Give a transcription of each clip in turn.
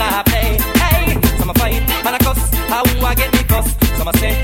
nah play. Hey, some a fight, man a cuss. How I get me cuss? Some a say.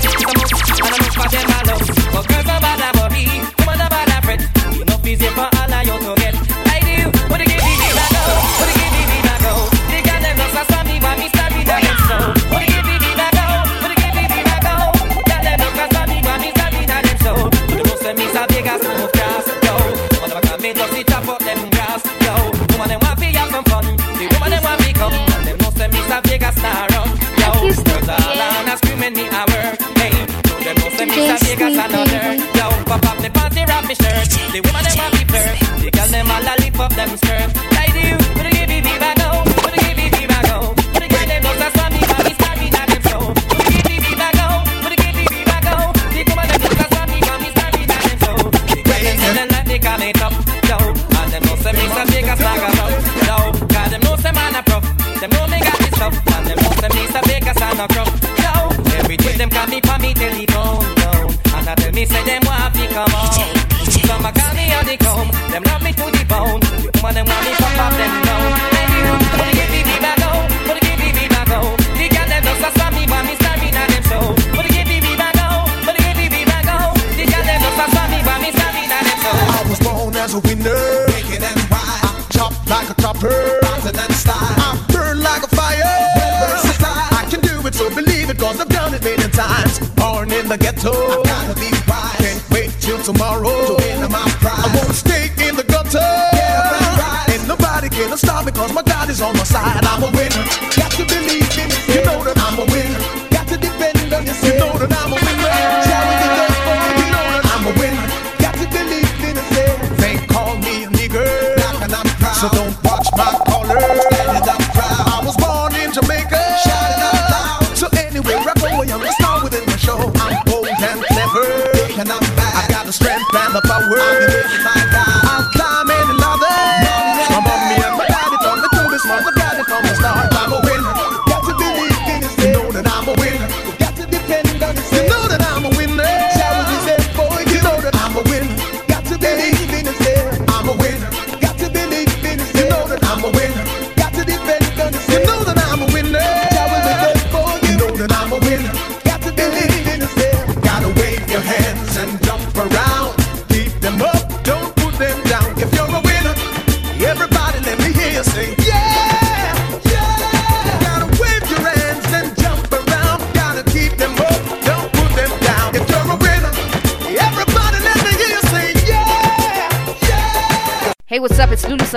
So don't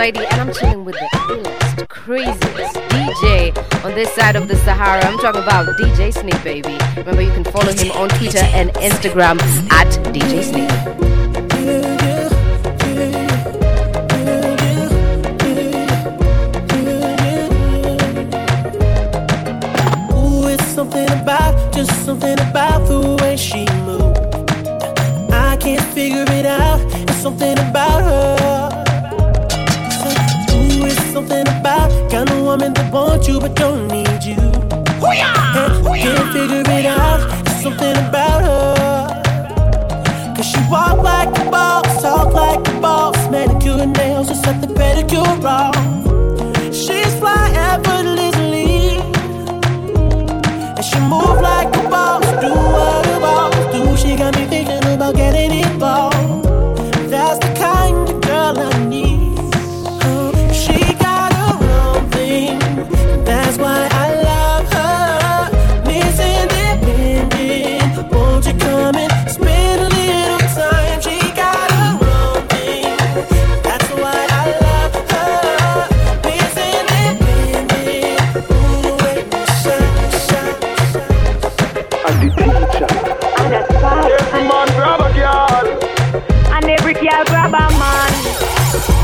Lady, and I'm chilling with the coolest, craziest DJ on this side of the Sahara. I'm talking about DJ Snake, baby. Remember, you can follow him on Twitter and Instagram at DJ Snake. every girl grab a man.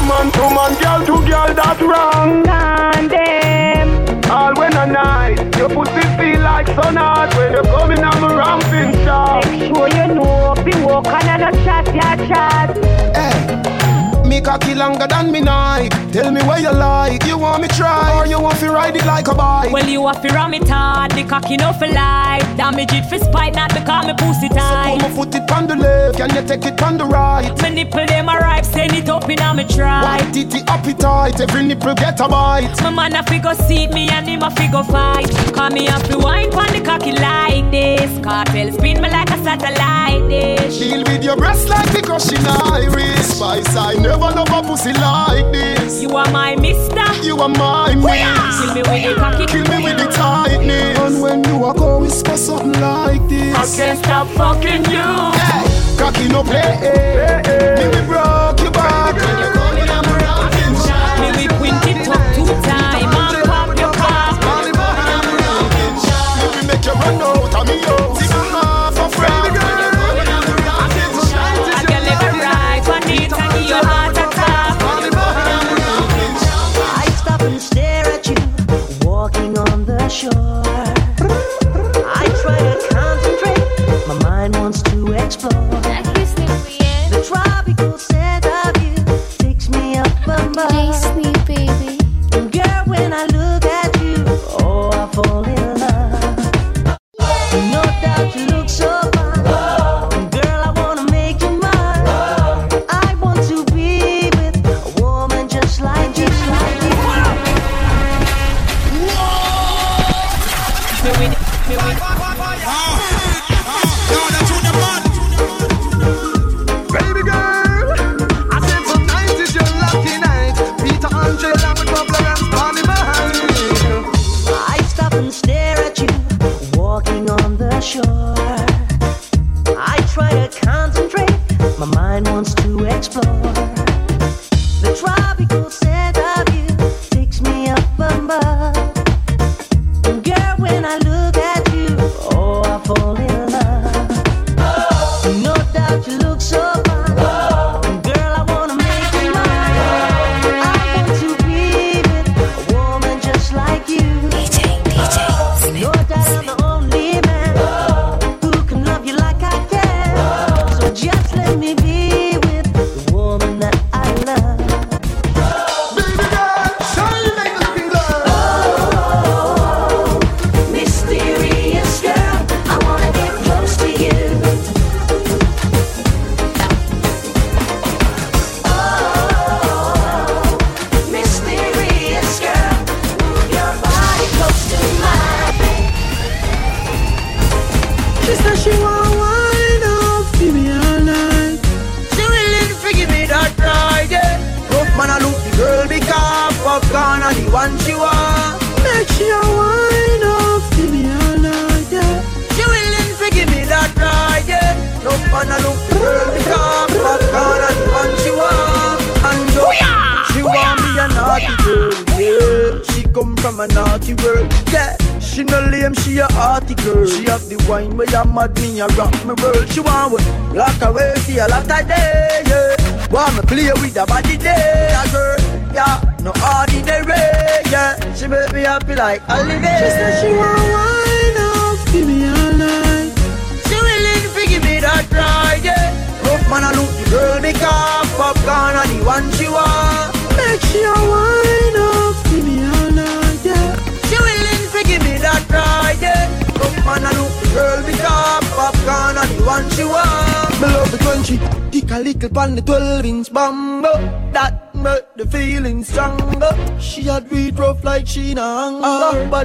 Man to man, girl to girl, that's wrong. Condemn. All when a night, your pussy feel like sun hot when you're coming on the ramping shot. Make sure you know, be walking on a chat, yeah, chat. Hey, eh, me cocky longer than me night. Tell me where you like. Want me try or you want to ride it like a bike? Well, you have to ram it hard. The cocky no for life. Damage it for spite, not because me pussy tight. So put my foot it on the left, can you take it on the right? My nipple them a ripe, send it up in a me try. White titty appetite, every nipple get a bite. My man a figure seat me and him a figure fight. Call me up to wine pon the cocky like this. Kartel spin me like a satellite dish. Deal with your breast like the crushing iris. Spice, I never love a pussy like this. You are my mister. You are my miss. Kill me with the cocky. Kill me with the tightness. And when you walk out, whisper something like this. I can't stop fucking you. Hey, cocky no play. Hey, hey. Me we broke your back. When you call me, I'm rocking. Me we quint it up two time. And pop your cock. Me we make you run out of me house. A half a friend. I'm can never ride on it and give you a heart shore. I try to concentrate, my mind wants to explore.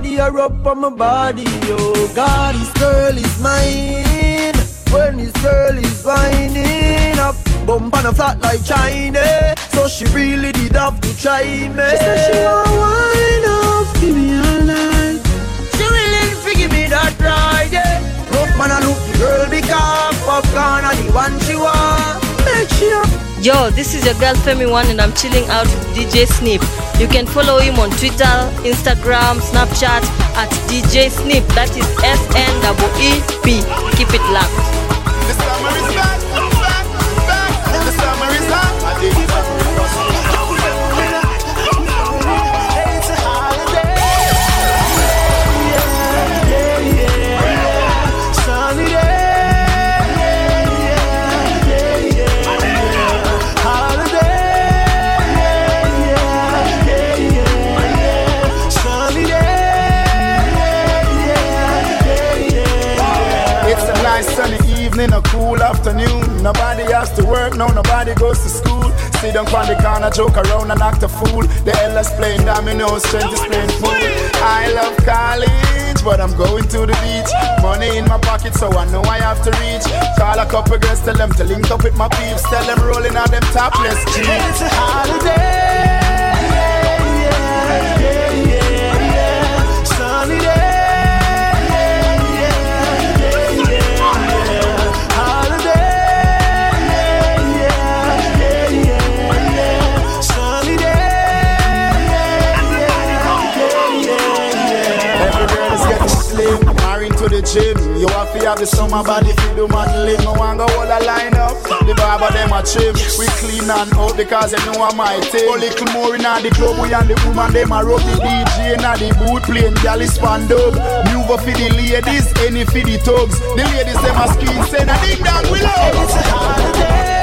Body a rub on my body, oh God, girl Femi One, and I'm chilling out with DJ Snip. You can follow him on Twitter, Instagram, Snapchat at DJ Snip. That is S N E joke around to have the summer body for the modeling. No one go all a line up. The barber them a trim. We clean and out because they know I'm my team. A little more in the club, we and the woman them a rub the DJ in the boot playing galley span dub. Move up for the ladies, any for the thugs. The ladies them a skin say na ding dong we love. It's a holiday.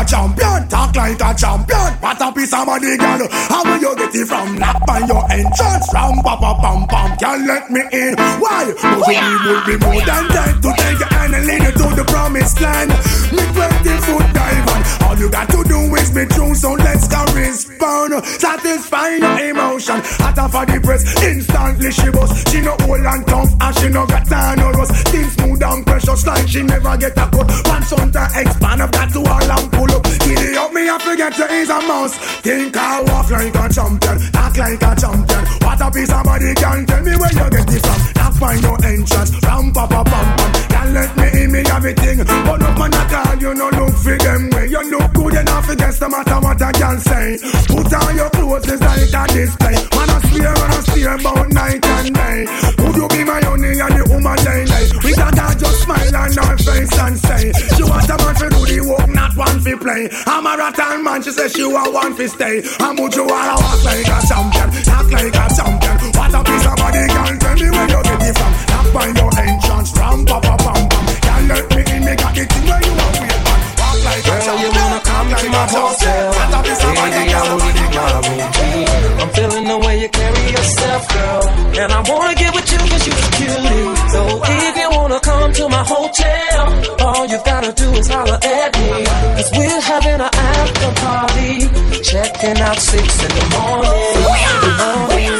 A champion, talk like a champion. What a piece of money, girl. How will you get it from? Knock on your entrance, ram pa pa pam pam. Can't let me in. Why? Cause we would be more than dead to take your hand and lead you to the promised land. Me 20 foot diamond. All you got to do is be true, so let's go respond. Satisfy your emotion. Hotter for the press, instantly she bust. She no old and tough, and she no got time no rust. Skin and precious, like she never get a cut. Pants on to expand, I've got to all and pull up. Giddy up, me I forget to ease a mouse. Think I walk like a champion, act like a champion. What a piece of body can tell me where you get it from. Not find your entrance, ram pa pa pam pam. Can't let me in me everything. But no man at all, you no look for them way. You look good enough against no matter what I can say. Put on your clothes, it's like a display. Man, I swear, man, I steer about night and day. Would you be my honey and the woman day night? We got her just smile on her face and say, She want a man to do the work, not one for play. I'm a rattan man, she says she want one for stay. And would you wanna walk like a champion, act like a champion? What a piece of body, girl, tell me where you get it from. Knock by your entrance, ram pa pa pam pam. Can't let me in, me got it where you want wait man. Walk like a Girl, champion. you wanna come to my hotel? What a piece of Baby, I will leave my room. I'm feeling the way you carry yourself, girl. And I wanna get with you cause you're a cutie. So if you wanna come to my hotel, all you gotta do is holler at me. Cause we're having an after party. Checking out six in the morning. The morning, the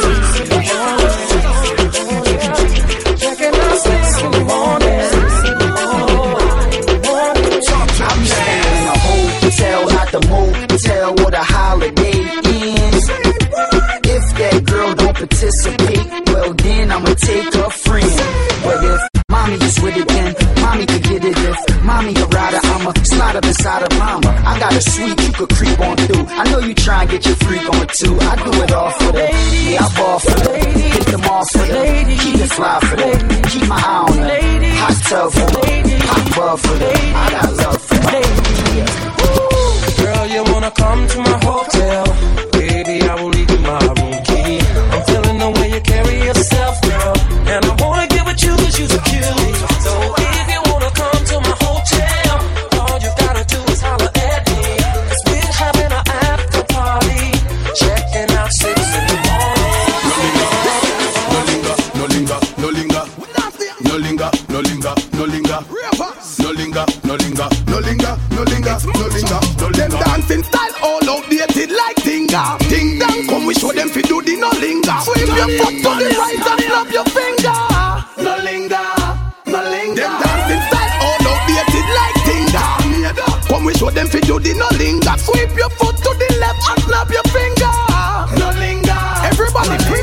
the motel where the holiday ends. If that girl don't participate, well then I'ma take a friend. But if mommy is with it, then mommy could get it. If mommy a rider, I'ma slide up inside of mama. I got a suite you could creep on through. I know you try and get your freak on too. I do it all for them. Yeah, I ball for them. Hit them all for them. Keep it fly for them. Keep my eye on them. Hot tub for them. Hot bub for them. I got love for them. Girl, you wanna come to my hotel? Like Tinga. Ting dang, come we show them fi do the no linger. Swing your foot to the right and snap your finger. No linger, no linger. Them dancing style all outdated like Tinga. Come we show them fi do the no linger. Sweep your foot to the left and snap your finger. No linger. Everybody pray.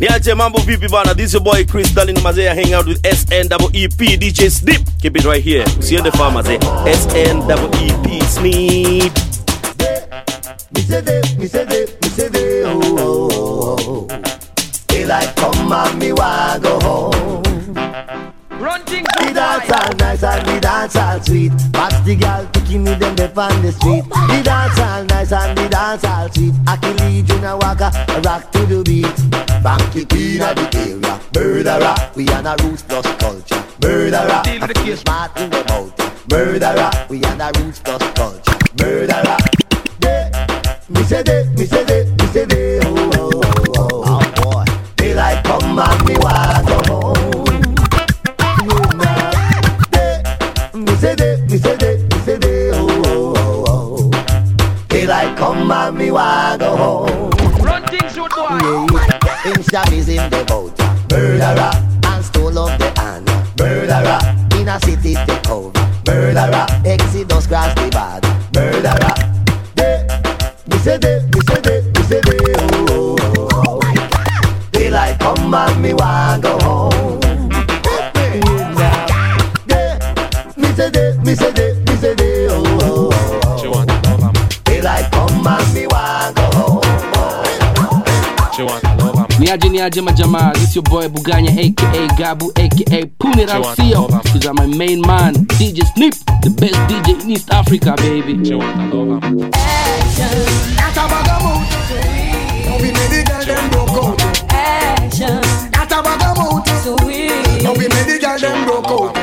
Niaje mambo vipi bana? This your boy Chris Darling Mazee hang out with SNEEP DJ Snip. Keep it right here. Usiende far mazee. SNEEP Snip. Me say they, me say they, me say they, oh, oh, oh, oh. Daylight come and me want go home. Run things The dance all nice and the dance all sweet. Watch the girl picking me them they on the street. The dance all nice and the dance all sweet. I can lead you now walk a rock to the beat. Banky queen of the area, murderer. We on a roots plus culture, murderer. I feel smart in the mouth, murderer. We on a roots plus culture, murderer. Yeah. Me they, me say they, me say they, oh, oh, oh, oh, oh boy. Daylight come and me want go home. Me they, me they, me they, oh, oh, oh, oh. Daylight come and me want go home. Run things, shoot boy. Yeah, him shot is in the boat, murderer, and stole up the honor, murderer. In a city take over, murderer. Exodus cross the border, murderer. Yeah, me say they, me say they, me say they, oh, oh, oh, oh. Daylight come and me want go home. Yeah, me say they, me say they, me say they, oh, oh, oh. She want to love him. Daylight come and me want go home. She want to love him. Niaje niaje majamaa, this your boy Buganya aka Gabu aka Puni She want Ramsio. to love These my main man, DJ Snip, the best DJ in East Africa, baby. She want to love him. That we made the girl them broke out.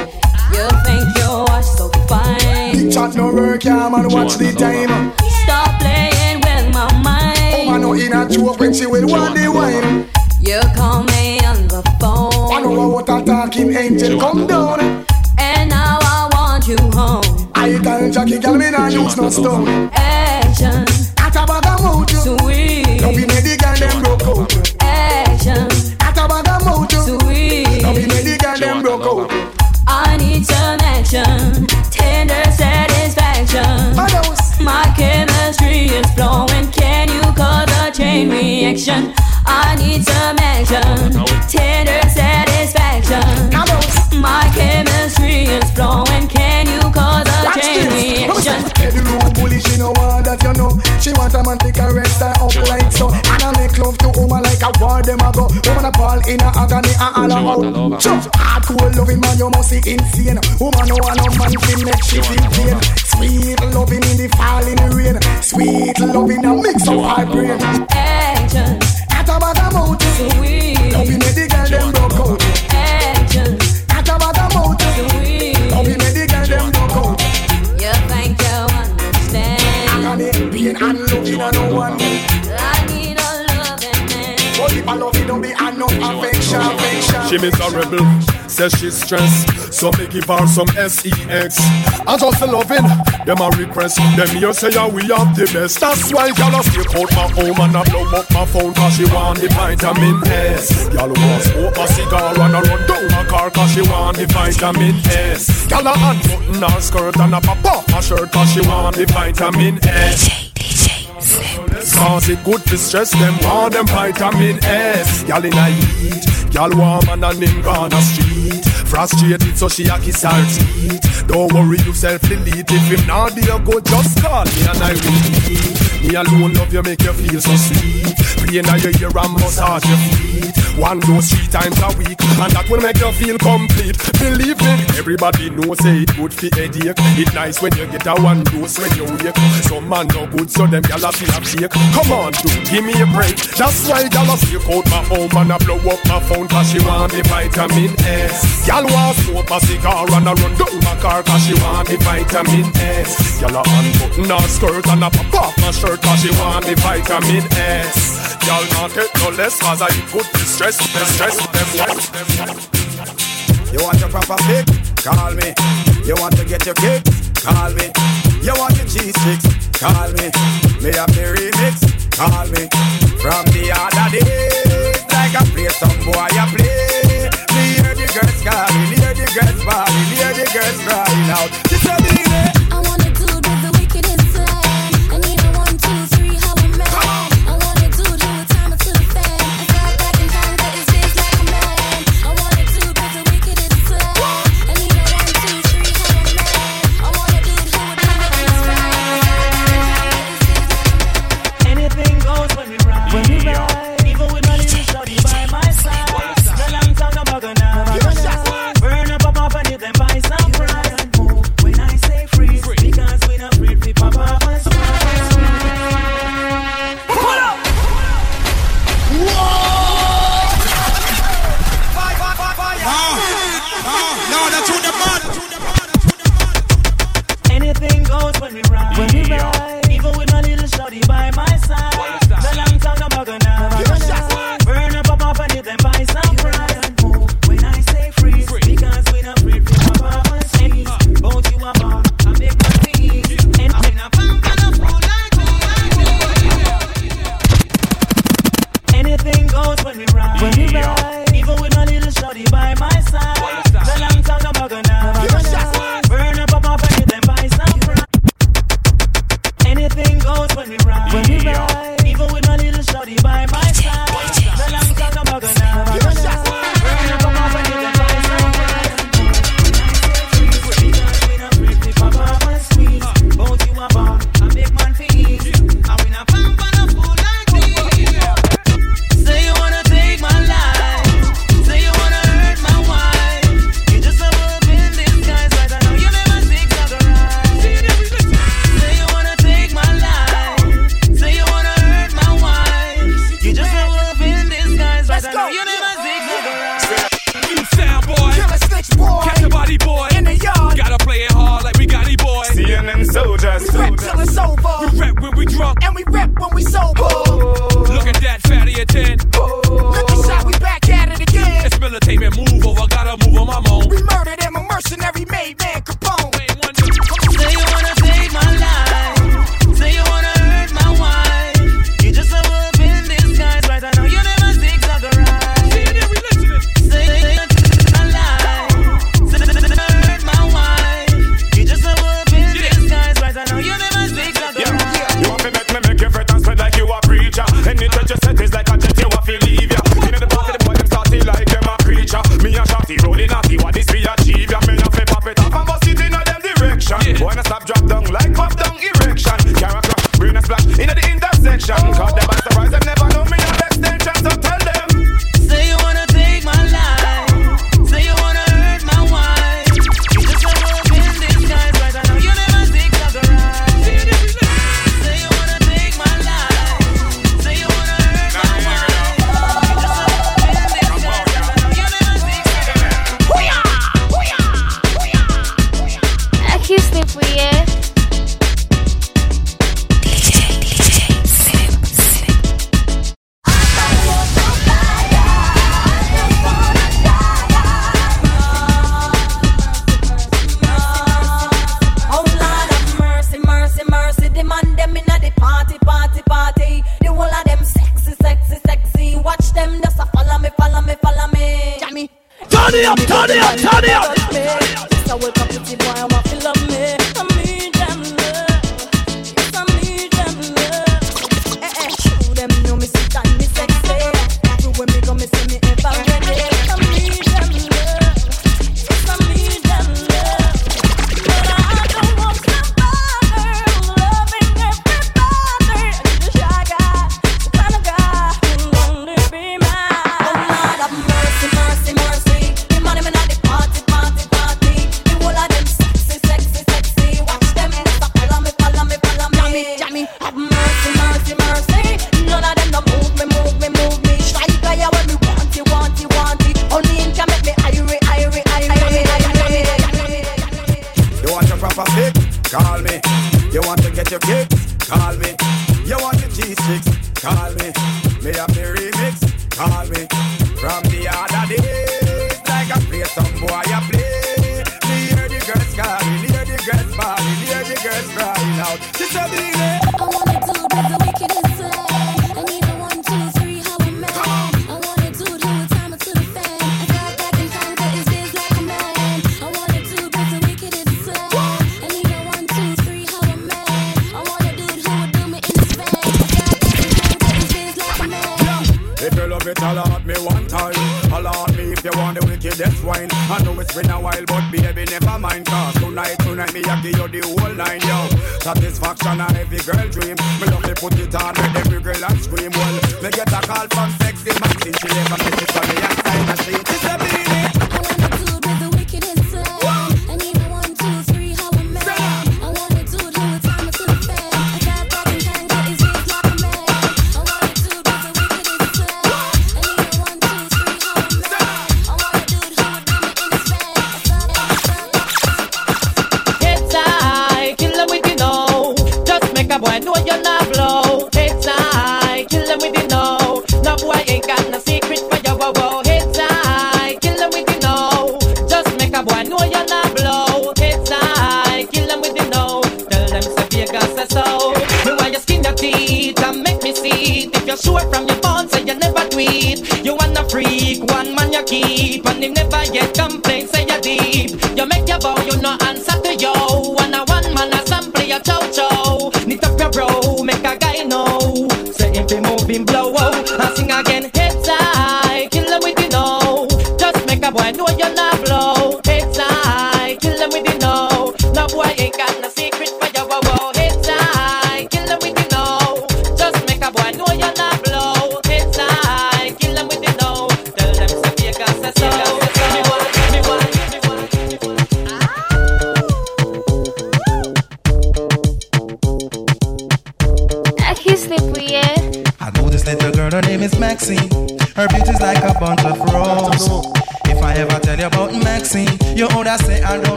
You think you are so fine. Big chat no work, yeah man. Watch the time. Stop playing with my mind. Oh, Woman no in a joke when she will want the wine. You call me on the phone. One over what a talking angel come down. And now I want you home. I tell Jackie girl me nah use no stone. Action, some action, tender satisfaction. My chemistry is flowing. Can you cause a chain reaction? I need some action, tender satisfaction. My chemistry is flowing. Can that you know. She want a man to caress her up like so. And I make love to woman like a war them a go. Woman a ball in a agony and all out. Jump hardcore loving man, you must be insane. Woman no want no man to make she feel pain. Sweet loving in the falling rain. Sweet loving a mix of her brain. Action, At a bag of She miserable, says she's stressed. So me give her some sex. I just loving them a request. Them here say yeah, we have the best. That's why y'all a skip out my home and I blow up my phone cause she want the vitamin S. Y'all want smoke a cigar and a run down my car cause she want the vitamin S. Y'all a unbutton her skirt and a pop off her shirt cause she want the vitamin S. Cause it good to stress them want them vitamin S. Y'all in a heat Y'all warm and on the street. Frustrated so she a kiss her teeth. Don't worry yourself delete. If him not a good just call me and I will eat Me alone love you make you feel so sweet. Play in your ear and massage your feet. One dose three times a week And that will make you feel complete. Believe me Everybody knows it good for headache. It nice when you get a one dose when you wake. Some man no good so them gyal feel a shake Come on dude give me a break That's why gyal a stick out my home And a blow up my phone cause she want the vitamin S Gyal want smoke a cigar and a run down my car Cause she want the vitamin S Gyal a unbutton her skirt and a pop off my shirt Cause she want the vitamin S Gyal not take no less cause I good to stress them stress them stress them You want your proper fix? Call me. You want to get your kicks? Call me. You want cheese sticks? Call me. Me have the remix? Call me. From the other days, like I play some boy I play. Me hear the girls calling, hear the girls bawling, hear the girls crying out. This Been a while, but baby, never mind. Cause tonight, tonight, me, I give you the whole nine, yo. Satisfaction, a every girl dream. Me love to put it on with every girl and scream. Well, me get a call from sexy man she never missed it.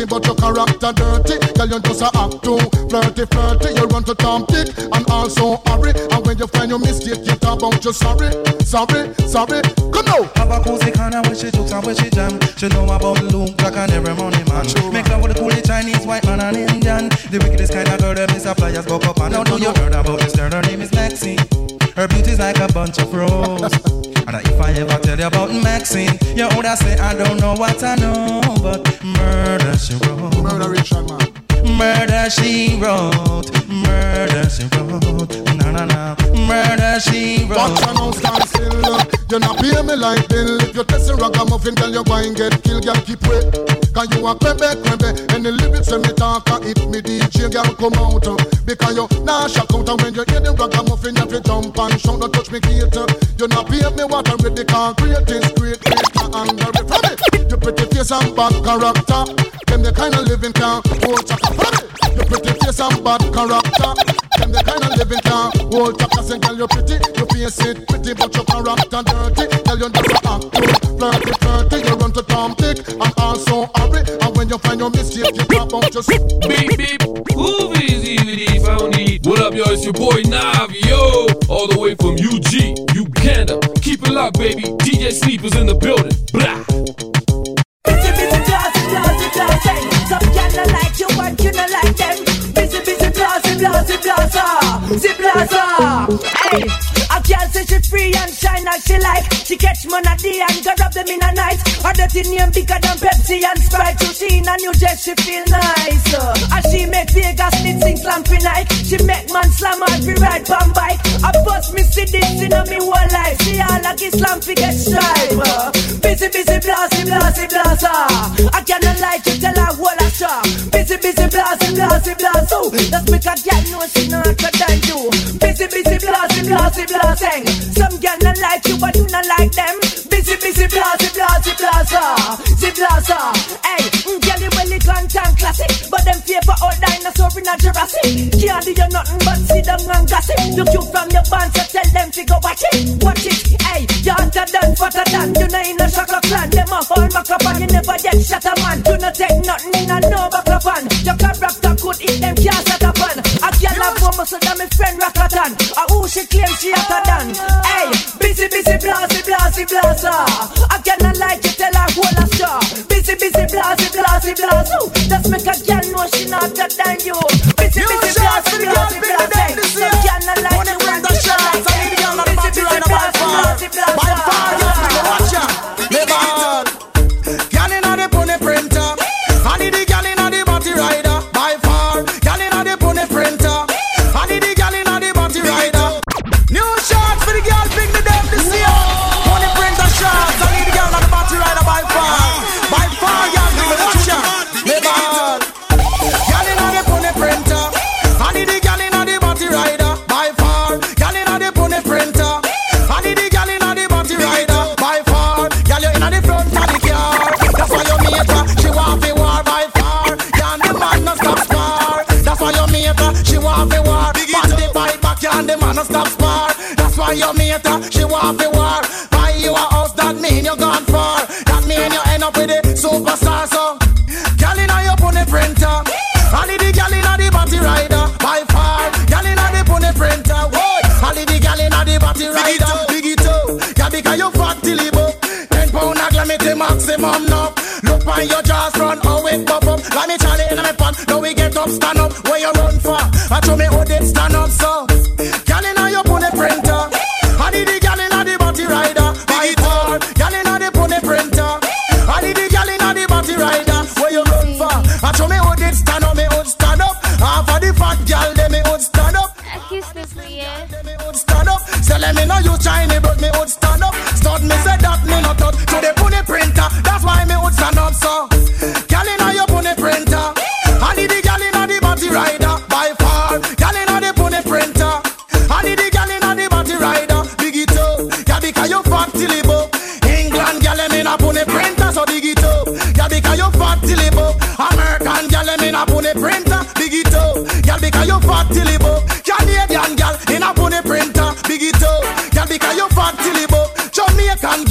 Pretty, but your character dirty. Girl, you just a act too flirty, flirty. You run to Tom Dick and also hurry. And when you find your mistake, you talk about you sorry, sorry, sorry. Come now. Have a cozy corner where she jokes and where she jam. She know about Luke Black and every money man. Make love with a coolie Chinese, white man and Indian. The wickedest kind of girl that Mr. Flyers go up and now do you heard about this girl? Her name is Maxine. Her beauty's like a bunch of roses. and if I ever tell you about Maxine, you would say I don't know what I know, but murder she wrote. Murder Richard man. Murder she wrote. Murder she wrote. Na na na. Murder she wrote. Watch your mouth stand still. You not pay me like bill. If you test a ragamuffin, girl, you go get killed. Girl, keep wait. Cause you a crembe, crembe. And the lyrics when me talk, and hit me DJ, girl, come out. uh. Because you nah shock out. And when you hear the ragamuffin, you to jump and shout. Don't touch me, cater. You not pay me what I read. The concrete is great. And very from it. You pretty face and bad character. Them the kind of living can't hold chaka from it. You pretty face and bad character. Them the kind of living can hold chaka. Say, girl, you're pretty. You face it pretty, but your character dirty. Girl, you just a act too flirty, flirty. You run to Tom Dick and also hurry. And when you find your mistake, you talk about just Beep beep, move easy with it, found it. What up, y'all? It's your boy Navio, all the way from UG, Uganda. Keep it locked, baby. DJ Sleepers in the building. Blah. Girl no like you and you no like them. Busy, busy, blasey, blasey, blaza. Zip blaza. Hey, a girl say she free and shine as she like. She catch money day and go rub them in a night. Her dirty name bigger than Pepsi and Sprite. So she in a new dress, she feel nice. Uh, as she make Vegas need sing slam for night. She make man slam and fi ride pan bike. I bust me see this in a me whole life. She all like Islam fi get stripe. Uh, busy, busy, blasey, blasey, blaza. I cannot lie to tell her what I saw. Busy, busy, blasey, blasey, blaza. Let's make a know she not better than you. Busy, busy, blasey, blasey, blaseng. Some girl not like you, but you not like them. Busy, busy, blasey, blasey, blaza. Zip blaza. Hey, mm, girl, you well elegant and classic, but them favor all dinosaur in a Jurassic. Can't do you nothing but sit down and gossip. Look you from your band, so tell them to go watch it, watch it. Hey, you hotter than, fatter than, you know in a shocker clan. Them a fall back up and you never get shot a man. You no take nothing in a no back up on. Your character more muscle than my friend Rakatan. A who she claim she hotter than. Hey, busy, busy, blasey, blasey, blaza. I cannot like you, tell her whole a show. Busy, busy, blasey, blasey, blaza. Just make a girl know she not better than you. Stand up. Where you run for? I show me how they stand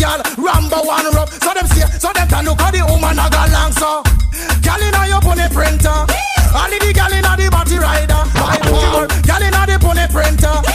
girl Rambo one rub, So them see, so them can look at the woman a go long so. Girl inna your pony printer. All the girl inna the body rider. White woman, girl inna the pony printer.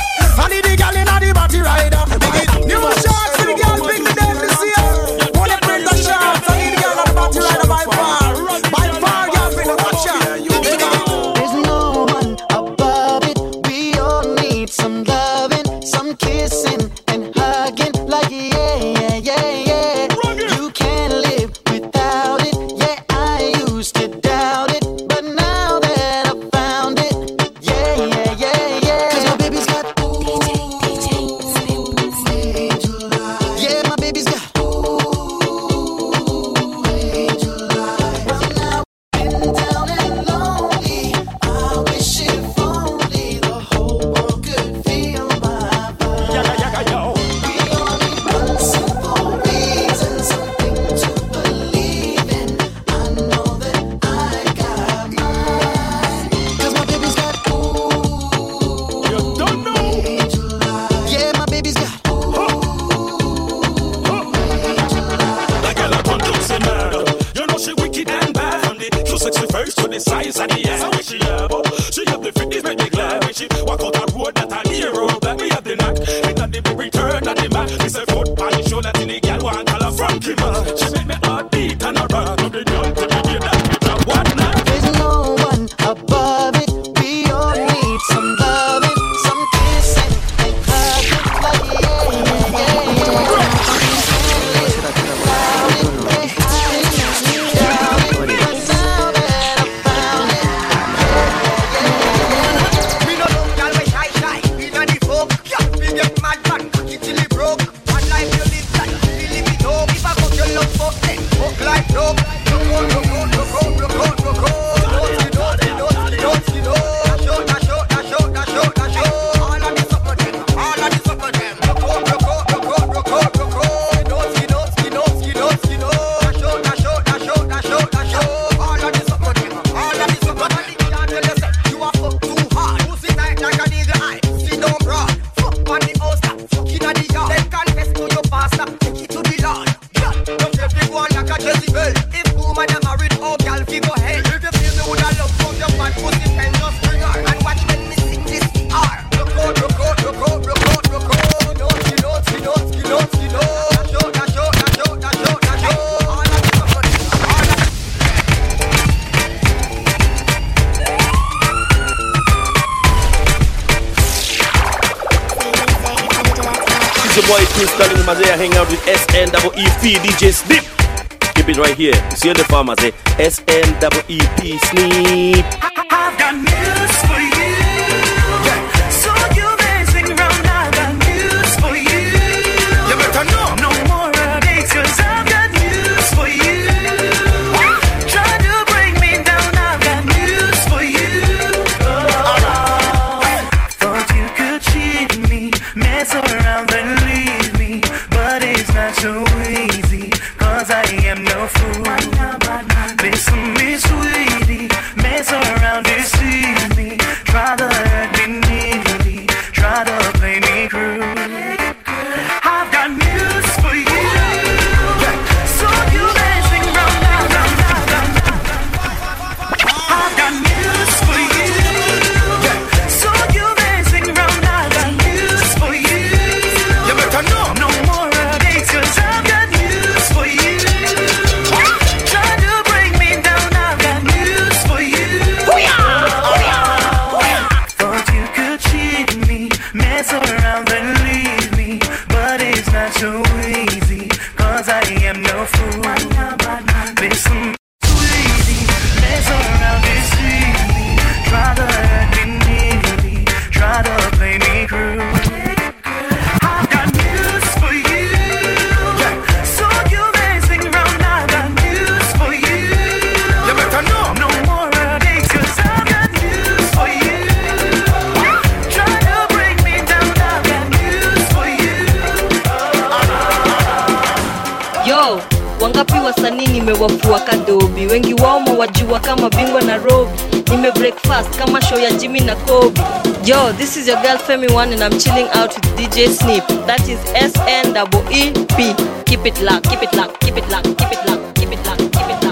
is Colin Mazaya hang out with S N W E P. DJ Snip. Keep it right here. You see the farmers, say S N W E P. Snip. I've got news. Is your girl Femi One and I'm chilling out with DJ Snip that is S N E E P keep it locked keep it locked keep it locked keep it locked keep it locked keep it locked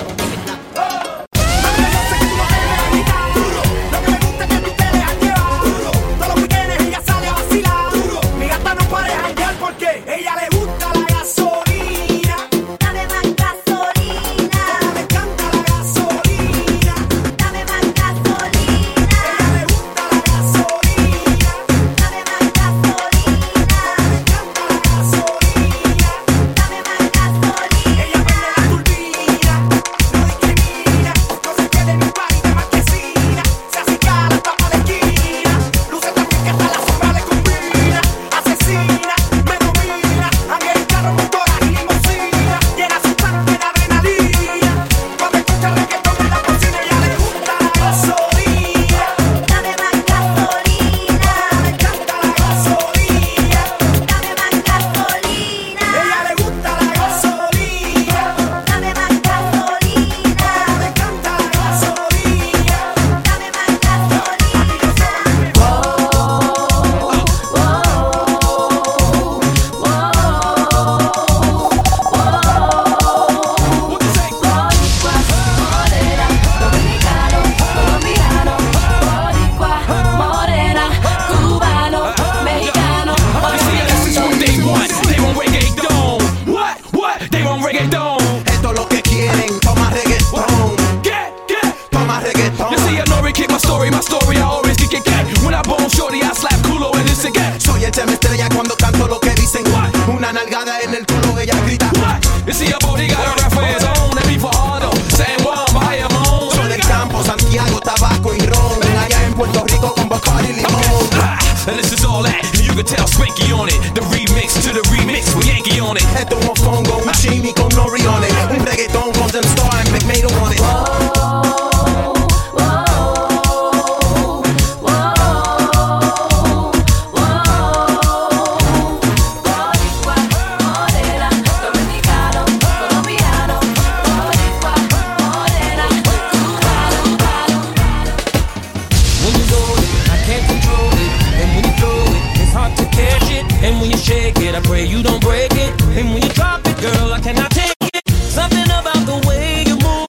When it, I can't control it. And when you throw it, it's hard to catch it. And when you shake it, I pray you don't break it. And when you drop it, girl, I cannot take it. Something about the way you move,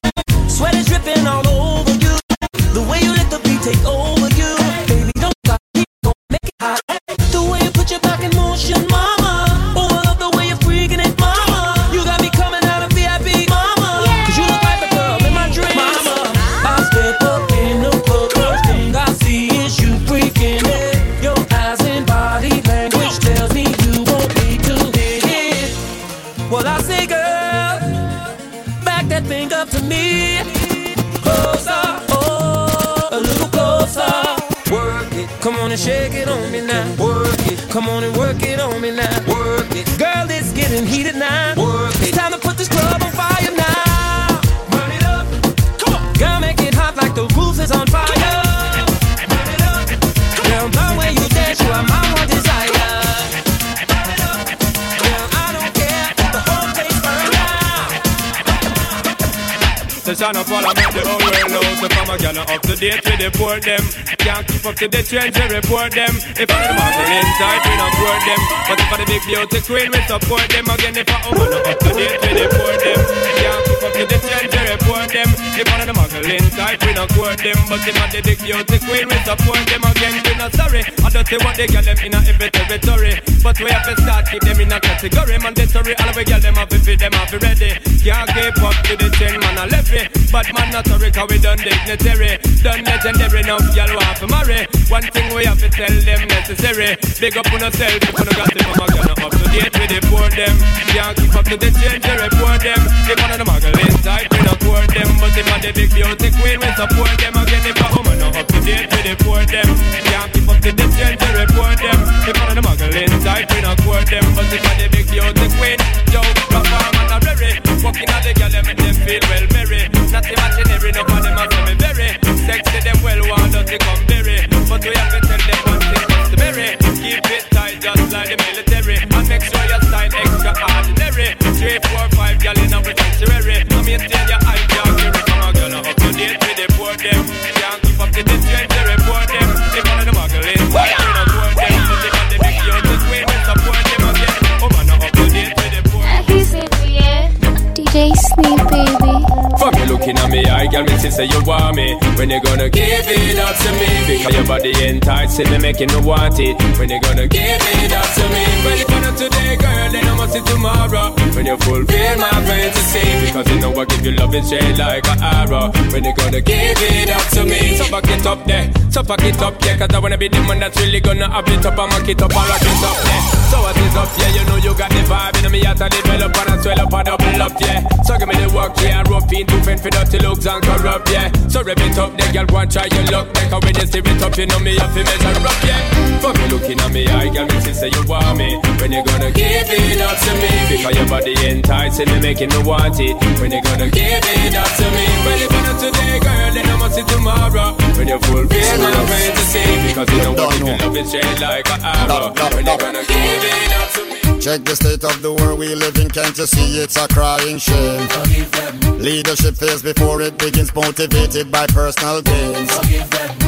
sweat is dripping all over you. The way you let the beat take over come on and work it on me now. Work it, girl, it's getting heated now. Work it, it's time to put this club Shine up all about the whole world knows a gal up to date with the poor them. Can't keep up to the trends we report them. If I'm the marker inside we not court them. But if I'm the big beauty queen we support them. Again if I'm woman up to date with the poor them. Can't keep up to the trends we report them. If I'm the marker inside we not court them. But if I'm the big beauty queen we support them. Again we not sorry. I don't say what they get them in a every territory. But we have to start keep them in a category. Mandatory all we get them have to feed them have to ready. Can't keep up to the trend man I left it But man not sorry cause we done dignitary Done legendary now y'all want to marry One thing we have to tell them necessary. Big up on yourself if you got it from a gun up to date with the poor them. Can't keep up to the change we report them. If one of the muggle inside we not court them. But if one the big beauty queen we support them. Again if a woman not up to date with the poor them. Can't keep up to the change we report them. If one of the muggle inside we not court them. But if one the big beauty queen Yo, perform and a very. Walking out the girl them make them feel well very Not imaginary, no for them a say me very. Sexy them well, want us to come very but we have to tell them one thing customary. Keep it tight, just like the military, and make sure your style extraordinary. Three, four, five, gal in our sanctuary. I maintain your eye, your carry from a girl up to date with the poor them. Can't keep up to the trend, they report them. If one of them ugly, we don't want them, but they got the big youth, this way we support them again. Oh man, up to date with the poor. Happy Sleepy, yeah. DJ Sleepy looking at me, I girl, me say you want me. When you gonna give it up to me? Because your body enticing me, making me want it. When you gonna give it up to me? Well, if not today, girl, then I must see tomorrow. When you fulfill my fantasy, because you know I give you love and shade like an arrow. When you gonna give it up to me? So back it up there, so back it up, yeah. Cause I wanna be the man that's really gonna have it up and mark it up and rock it up there. So what is up, yeah? You know you got the vibe, in me heart to develop and I swell up and double up, yeah. So give me the work, yeah. Rope in to fend for dirty looks and corrupt, yeah. So rev it up, the girl want try your luck. Make a when you steer it up, you know me have to measure up, yeah. For me looking at me, I girl, me see say you want me. When you gonna give it up to me? Because your body enticing me, making me want it. When you gonna give it up to me? Well, if not today, girl, then I must see tomorrow. When you fulfill my fantasy, because you know what you love it straight like an to? Check the state of the world we live in, can't you see it's a crying shame? Leadership fails before it begins, motivated by personal gains.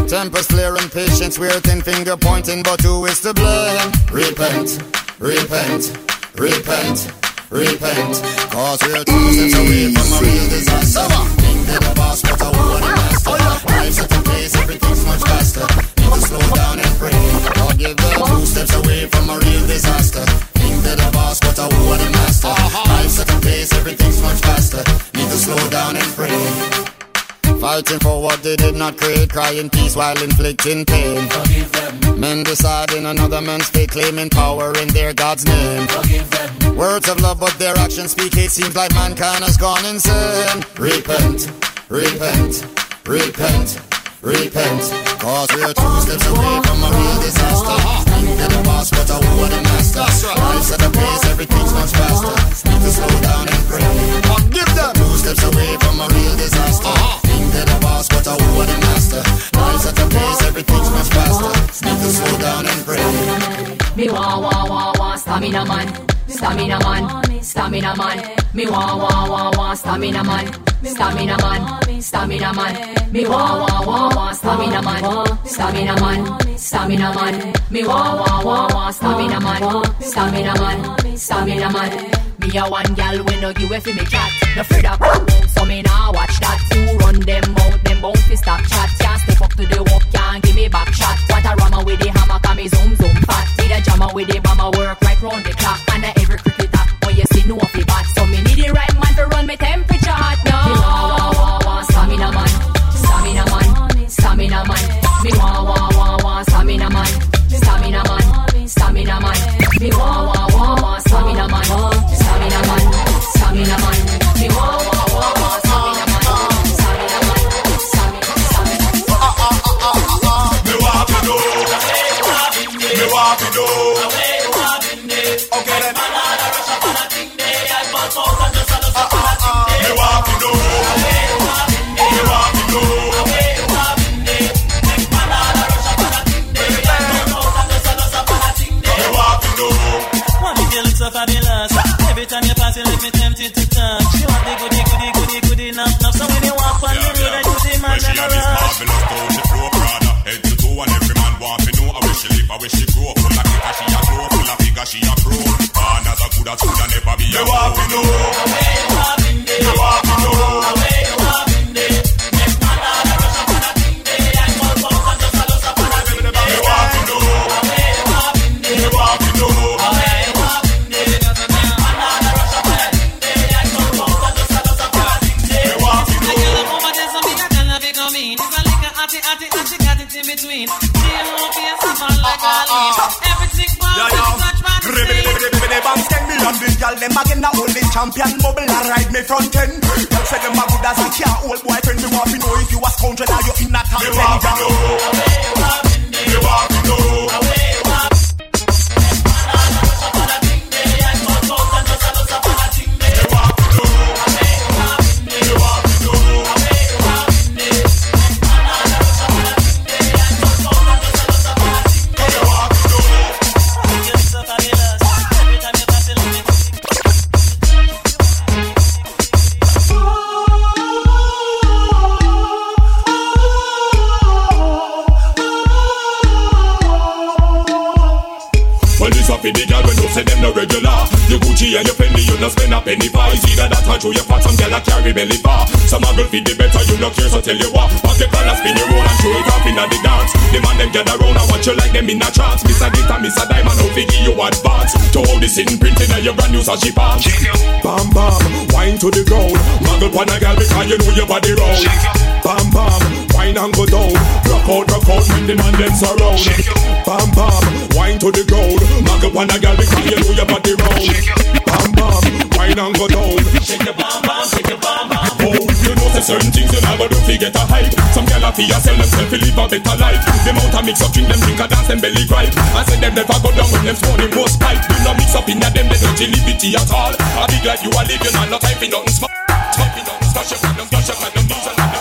Tempers flaring, patience weird, finger pointing, but who is to blame? Repent, repent, repent, repent. Cause we're two steps away from a real disaster. Think the boss, but I want much faster. Need to slow down and pray. Forgive them two steps away from a real disaster. Think they're the boss, but I want the master. Life's at a pace, everything's much faster. Need to slow down and pray. Fighting for what they did not create, crying peace while inflicting pain. Men deciding another man's fate, claiming power in their God's name. Words of love, but their actions speak hate. Seems like mankind has gone insane. Repent, repent, repent, repent. Cause we're two steps away from a real disaster. Think they're the boss, but I want the master. Life's at a pace, everything's much faster. Need to slow down and pray. Give them two steps away from a real disaster. Uh-huh. Think they're the boss, but I want the master. Life's at a pace, everything's much faster. Need to slow down and pray. Me wah wah wah wah stamina man, stamina man, stamina man. Me wah wah wah wah stamina man, stamina man, stamina man. Me wah wah wah wah stamina man, stamina man, stamina man. Me wah wah wah wah stamina man, stamina man, stamina man. Me a one gal when no give for me cat. No afraid come home, so me nah watch that. Who run them out, them bound fi stop chat. Can't step up to the walk, can't give me back shot. What a rammer with the hammer, can me zoom zoom fat. See the jammer with the bomber work right round the clock. And a every cricketer, when you see no fi bat. Them again the only champion bubble a ride me front ten. Girl say them a good as a car old boyfriend. Me want to know if you a scoundrel or you in a top Me ten. want to know. Me want to know. No spend a penny for. It's either that or show your fat, some gyal a carry belly bar. Some a girl feed the better, you no care, so tell you what. Pop your collar, spin your roll and show it off inna the dance. The man them gather round and watch you like them in a trance. Miss a Dita, Miss a Diamond, no figure you advance. To all this in printing and your brand new sashi pants. Bam bam, wine to the ground. Muggle pon a girl because you know your body round. Bam bam, wine and go down. Rock out, rock out when the man them surround. Bam bam, wine to the ground. Muggle pon a girl because you know your body round. Bam bam, wine and go down. Shake your bam bam, shake your bam bam. Oh, you know say certain things you never do fi get a hype. Some gyal a fi a sell themself fi live a better life. Them out a mix up drink them drink a dance them belly cry. I say them never go down when them smoking most pipe. You no mix up inna them they don't liberty at all. I big like you a living and not type in nothing small. Type in nothing smash up and them smash up and them knees and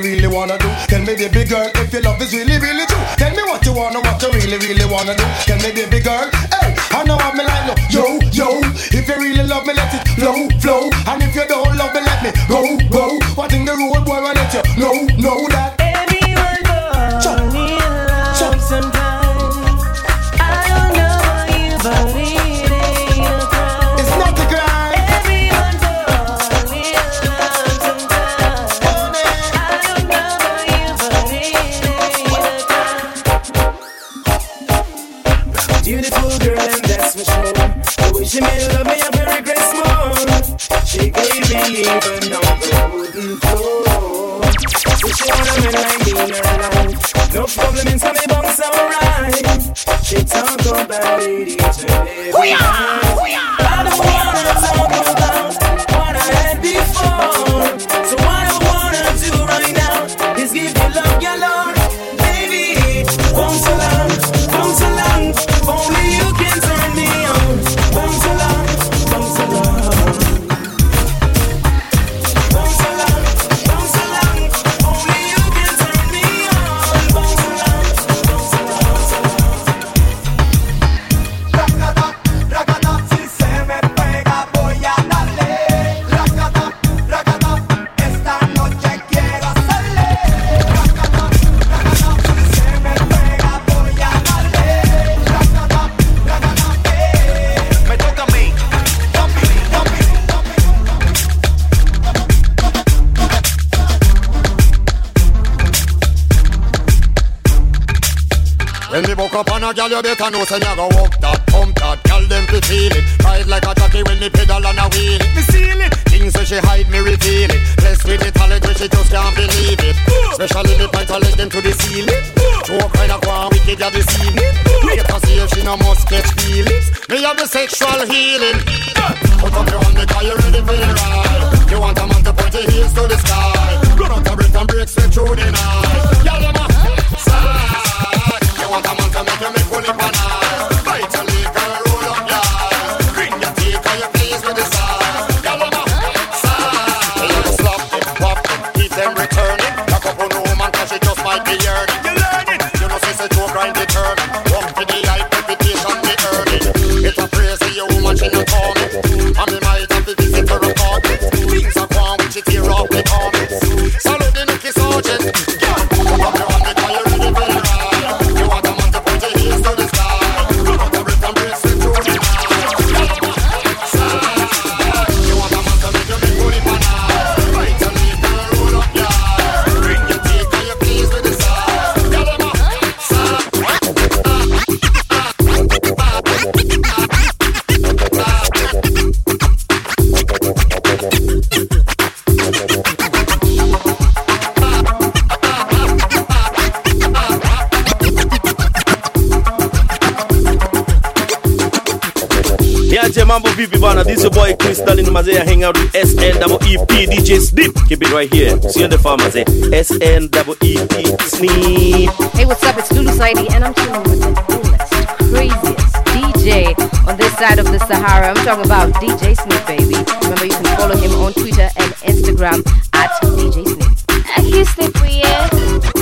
really, really wanna do. Tell me, baby girl, if your love is really, really true. Tell me what you wanna, what you really, really wanna do. Tell me, baby girl, hey, I know I'm like, no, yo, yo. If you really love me, let it flow, flow. And if you don't love me, let me go, go. What in the road, boy, I let you know, know even on the wooden floor. She wanna me. No problem in some alright. She talk about it every night. You better know say me a go walk that, pump that. Gal them fi feel it, ride like a jockey when me pedal and a wheel it. Me seal it, things where she hide me reveal it. Blessed with the talent where she just can't believe it. Especially me point her leg them to the ceiling. Joke kind of one wicked ya this evening. Later see if she no must catch feelings. Me have the sexual healing. Your boy Crystal in Mazea hang out with SNEEP DJ Snip. Keep it right here. Usiende far Mazea. SNEEP Snip. Hey, what's up? It's Lulu Saidi, and I'm chilling with the coolest, craziest DJ on this side of the Sahara. I'm talking about DJ Snip, baby. Remember, you can follow him on Twitter and Instagram at DJ Snip. Aquí estoy, yeah.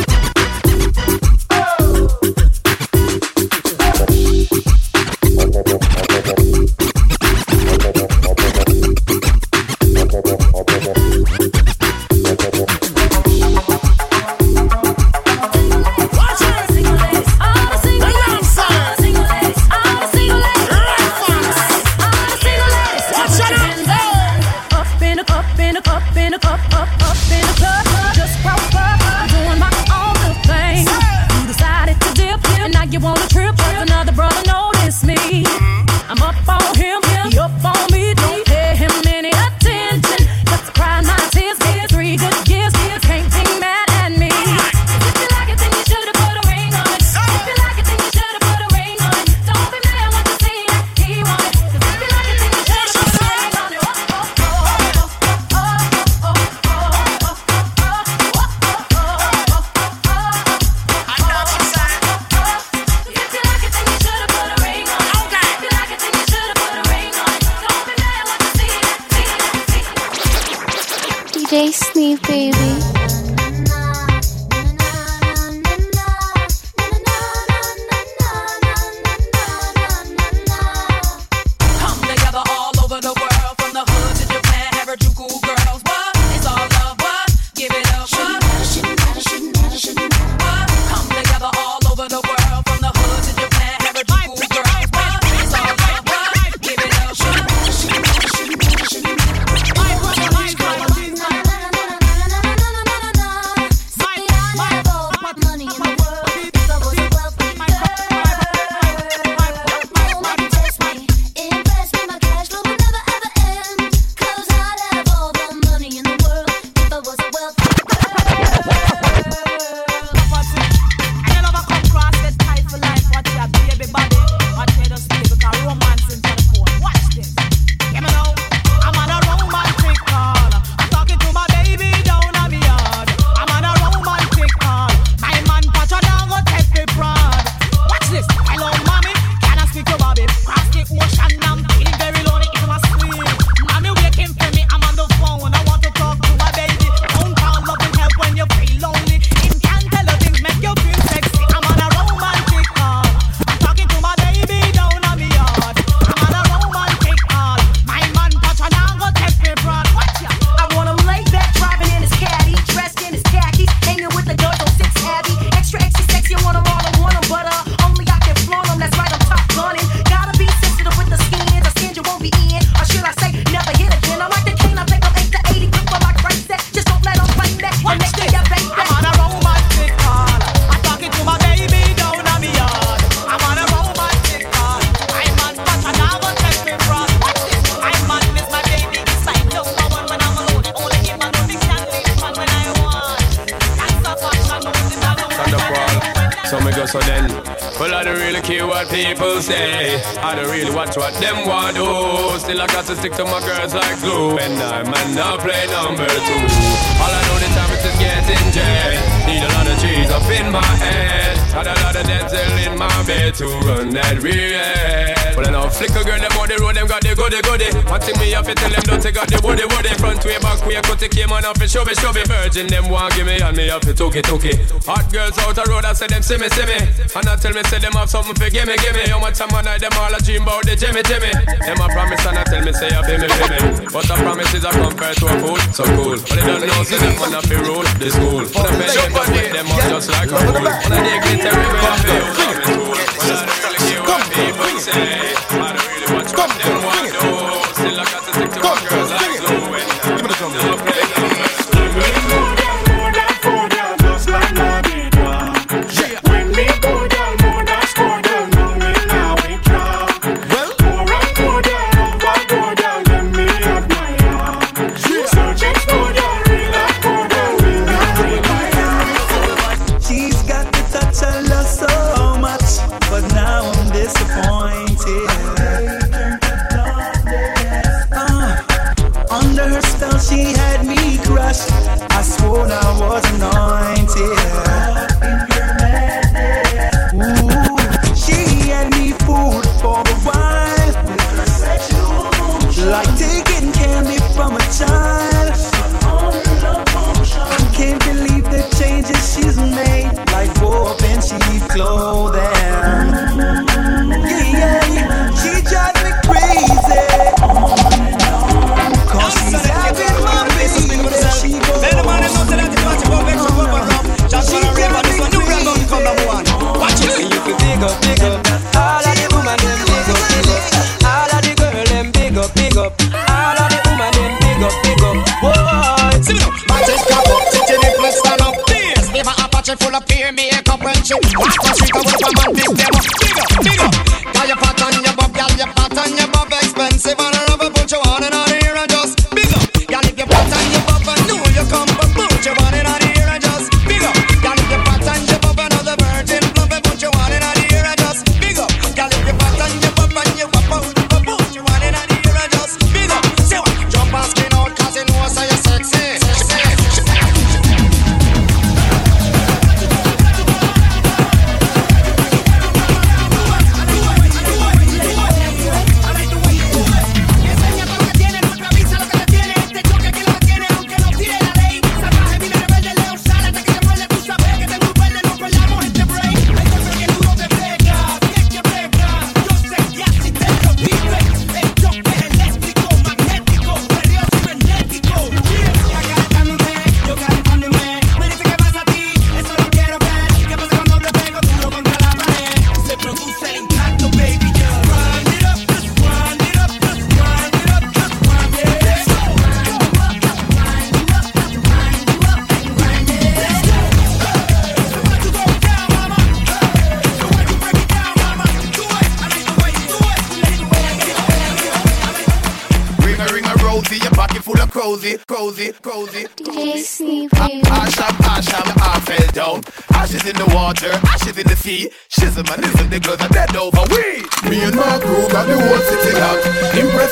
to took it, it. Hot girls out the road, I say them see me, see me. And I tell me, say them have something for gimme, gimme. How much time I night, them all a dream about the Jimmy, Jimmy. Them a promise and I tell me, say I be me, be me. But the promises are compared to a fool, so cool. But they don't know, say them wanna be rude, this cool. But I'm begging them, with them up just like a fool. But I dig it, every way I feel, I'm cool. But I don't really care what people say. I don't really watch what them want.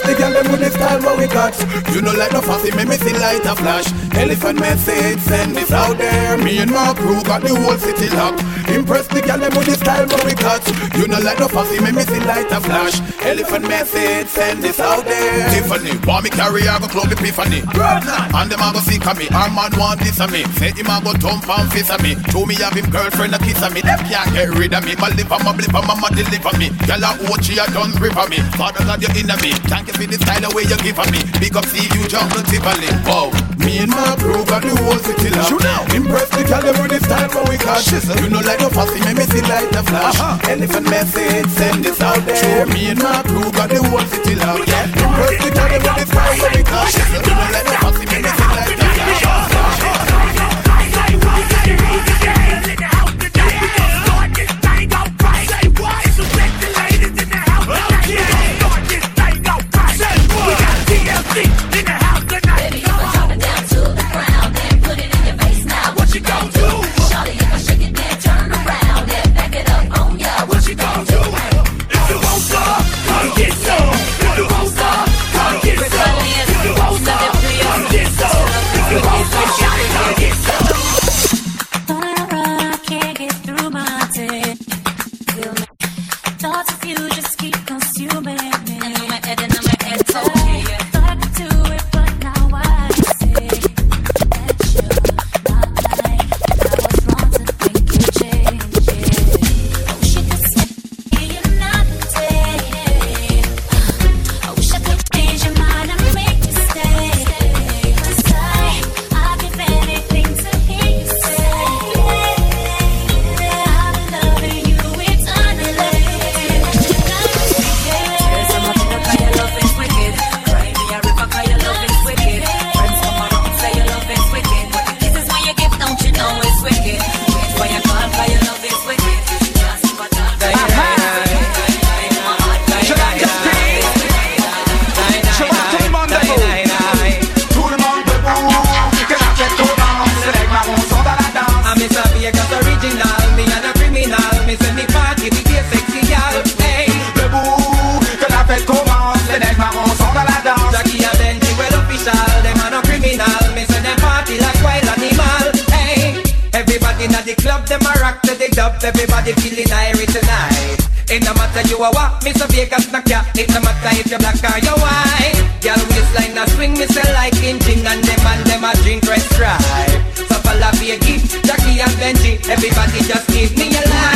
The girl them with the style what we got. You know like no fussy, make me see light a flash. Elephant message, send this out there. Me and my crew got the whole city locked. Impress the girl them with the style what we got. You know like no fussy, make me see light a flash. Elephant message, send this out there. Tiffany, want me carry, I go club epiphany. And them a go seek a me. Our man want this of me. Say him a go thump and fist of me. To me have him girlfriend a kiss of me. Them can't get rid of me. My lip and my blip and mama deliver me. Girl a watch you a done of me. Father God you inna me. Thank you for the style the way you give of me. Big up see you jump the Tivoli. Wow. Me and my crew got the whole city locked. Shoot now. Impress the girl with the style what we got. You know like no fussy, make me see light a flash. Elephant message, send this out there. Me and my crew got the whole city locked. Impress the girl with the style what we got. You know like no fussy, make me see light a flash. Them a rock to the dub. Everybody feeling irie tonight. It no matter you a what, Mr. Vegas knock ya. It no matter if you black or you white. Girl waistline a swing, me say like engine, and them and them a drink red stripe. So falla be a Jackie and Benji. Everybody just give me a light.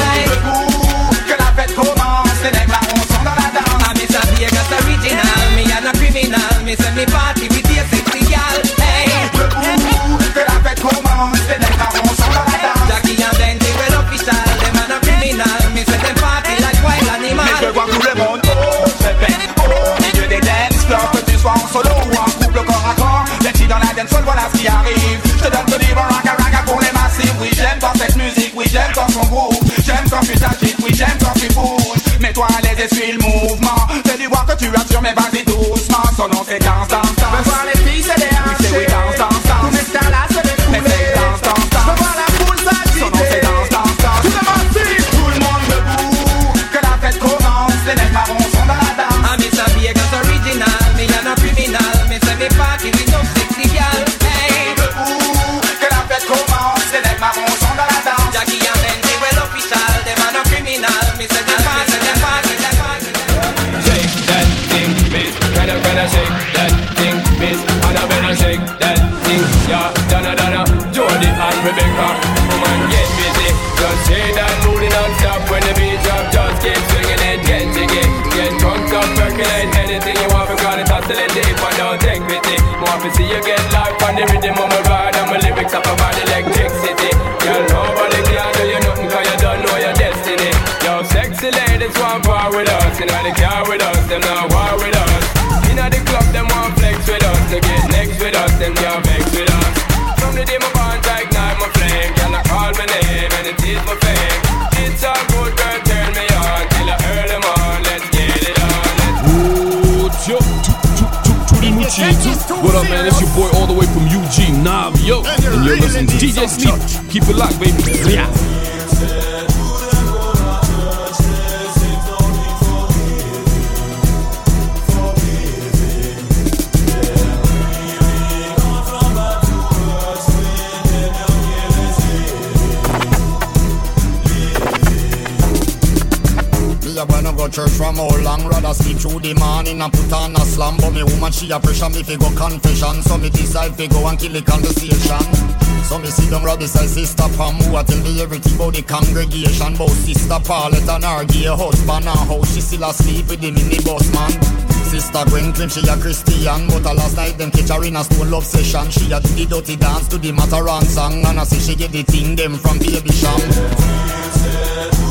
Arrive. Je te donne ce livre raga raga pour les massifs. Oui, j'aime quand cette musique, oui, j'aime quand son groove. J'aime quand tu t'agites, oui, j'aime quand tu bouges. Mets-toi à l'aise et suis le mouvement. Fais-lui voir que tu assures, mais vas-y doucement. Son nom c'est danse, to see you get life on the rhythm of my ride. And my lyrics up about electricity. Girl, nobody can do you nothing cause you don't know your destiny. Yo, sexy ladies want power with us. You know they car with us, them not war with us. You know the club, them want flex with us. They get next with us, them can't What up, man? It's your boy all the way from UG, Nav, yo. And you're listening to DJ Sneak. Keep it locked, baby. Yeah. from how long. Rather sleep through the morning and put on a slam. But me woman she a pressure me fi go confession. So me decide fi go and kill the conversation. So me see them rub beside sister Pam Who a tell me everything about the congregation? Both sister Paulette and her gay husband And how she still asleep with the minibus man. Sister Gwen claim she a Christian But a last night them catch her in a stone love session. She a do the dirty dance to the Mataran song And I see she get the thing them from baby sham.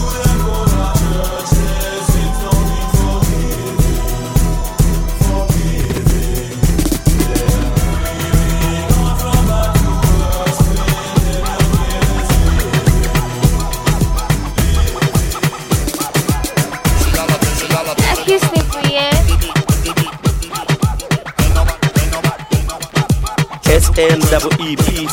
M double E P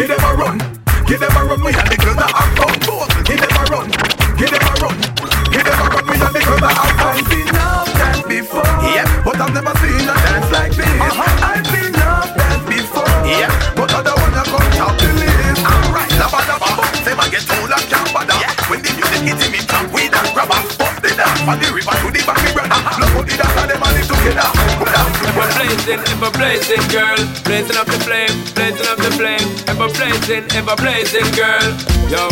Give them a run. Give them a run, me blazing, girl. Blazing up the flame, blazing up the flame. Ever blazing, ever blazing, girl. Yo.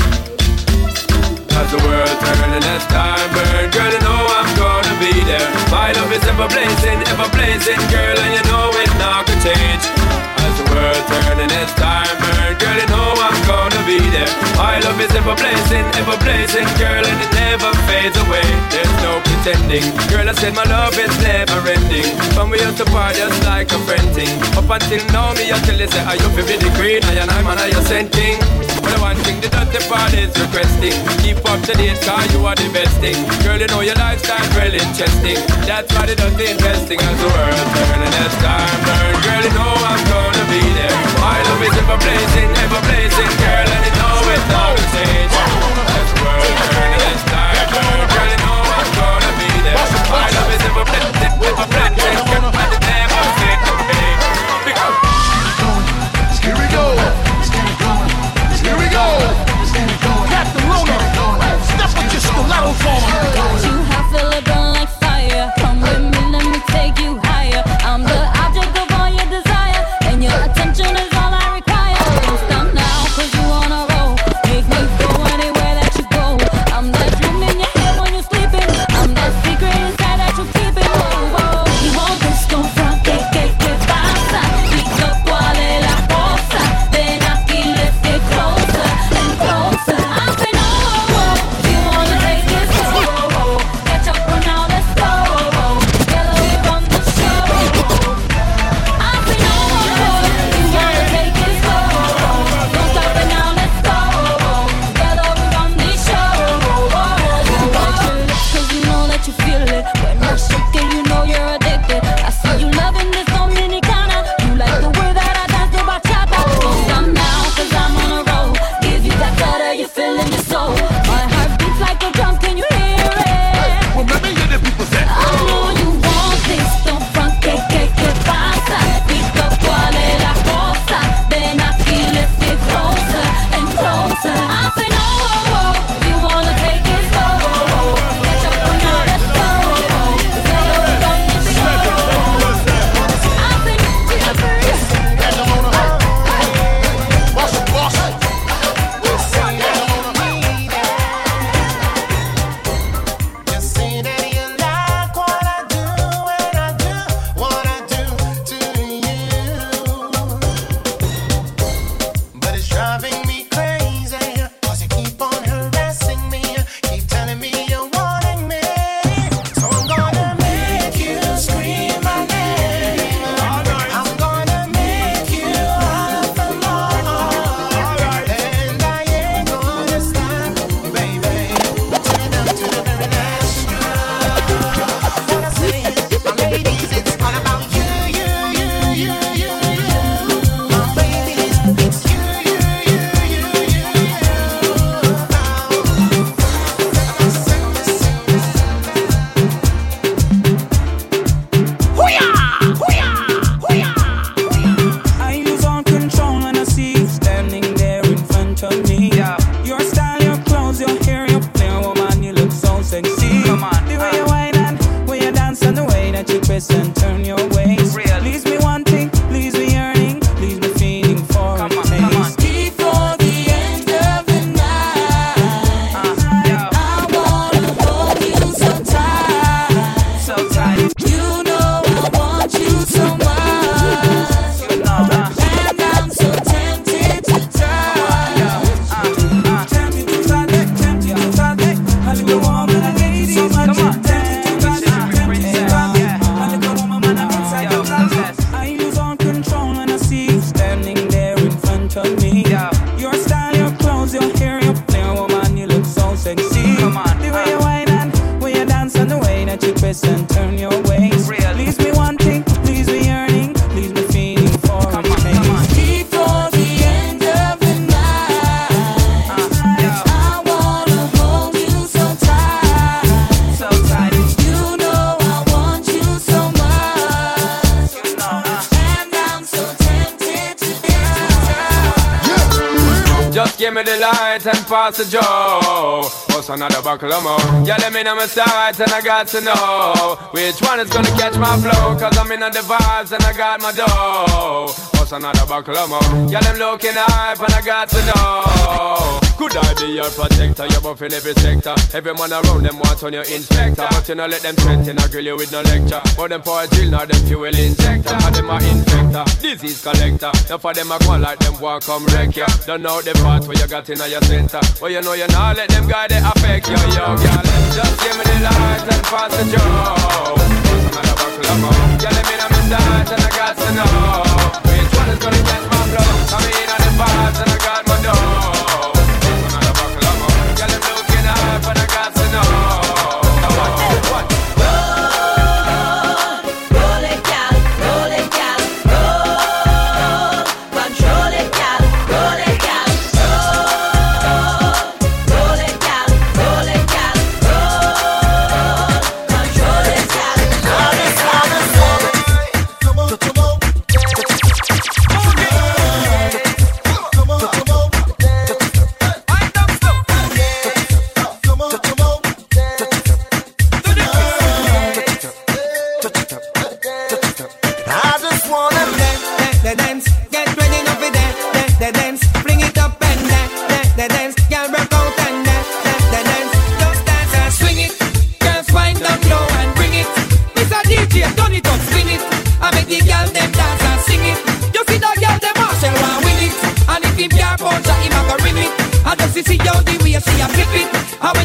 As the world turn and as time burn, girl, you know I'm gonna be there. My love is ever blazing, ever blazing, girl, and you know it not gonna change. As the world turn and as time burn, girl, you know I'm gonna be there. My love is ever blazing, ever blazing, girl, and it never fades away. There's no pretending, girl. I said my love is never ending. From we to part just like a friend thing. Up until now, me until say, Are you be the queen? I and I'm an I sent king. But the one thing the dirty part is requesting. Keep up to date, cause you are the best thing. Girl, you know your lifestyle well interesting. That's why they dirty investing as the world turn and as time burn. Girl, you know I'm gonna be there. My love is ever blazing, ever blazing, girl, and it's not gonna change. As the world turn and as time burn, girl, you know I'm gonna be there. My love is ever blazing, ever blazing, girl, and it never fades away. Here we go. Here we go. Captain Luna, step with your stilettos on. You light and pass the joe. What's another buckle of more? Yeah, let me know my sight and I got to know which one is gonna catch my flow. Cause I'm in on the vibes and I got my dough. What's another buckle of more? Yeah, them looking hype and I got to know. Could I be your protector? You're buff in every sector. Every man around them want on your inspector. But you know, let them threaten, I grill you with no lecture. But them for a drill, now them fuel injector. And them a infector, disease collector. Now for them, I go like them walk come wreck ya. Don't know the part where you got in your center. Well, you know you not let them guy they affect you, yo, girl. Just give me the light and pass the more. Yeah, let me know my sight and I got to know which one is gonna catch my flow. Come in on the vibes and I got my dough.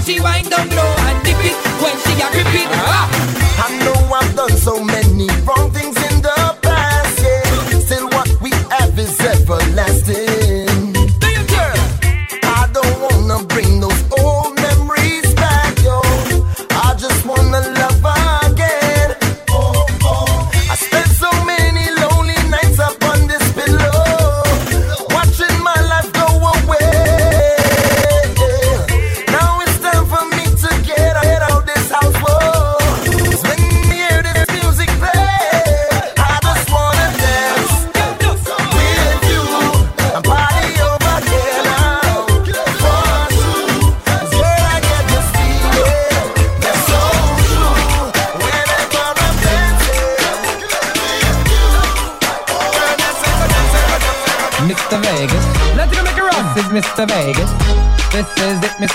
She wind down low and dip it, when she a grip it.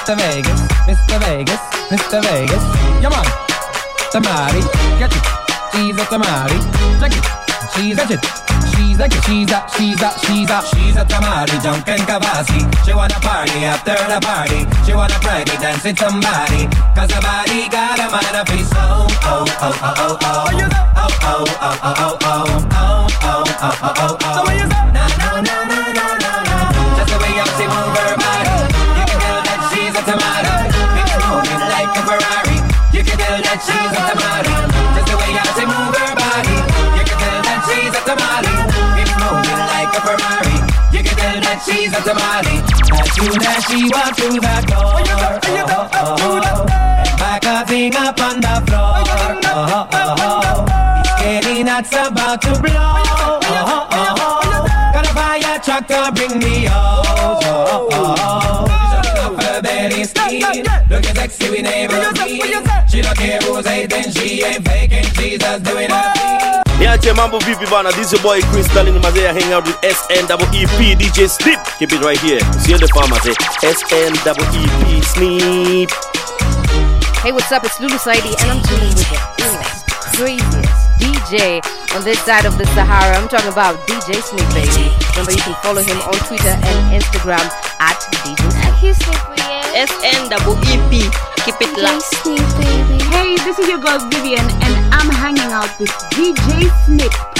Mr. Vegas. Mr. Vegas. Mr. Vegas. Yeah, man. Tamari. Get it. She's a tamari. Check it. She's a it. She's a she's a she's a she's a she's a tamari Junkin Kavasi. She wanna party after the party. She wanna dance with somebody. Cause her body got a man of his own. Oh, oh, oh, oh, oh. Oh, oh, oh, oh, oh, oh. Oh, oh, oh, oh, oh, oh. No, no, no, no, no, no, no. Just the way how she move her tomato. Moving like a Ferrari. You can tell that she's a tomato. Just the way how she move her body. You can tell that she's a tomato. It's moving like a Ferrari. You can tell that she's a tomato. As soon as she walks through the door, and uh-huh. back her thing up on the floor. Uh-huh, uh-huh. It's getting nuts about to blow. Got a fire truck to bring me out. Shutting up her belly skin. Looking sexy, we never meet. She don't care who's hating, she ain't faking. She's just doing her thing. Niache mambo vipi bana, this your boy Crystal in Mazea hang out with SNEEP DJ Snip. Keep it right here. See you the farmers, eh? SNEEP Snip. Hey, what's up? It's Lulu Saidi, and I'm tuning with the illest, craziest DJ on this side of the Sahara. I'm talking about DJ Sneak, baby. Remember, you can follow him on Twitter and Instagram at DJ Sneak. SNEEP. Keep it locked. Hey, this is your girl Vivian, and I'm hanging out with DJ Snip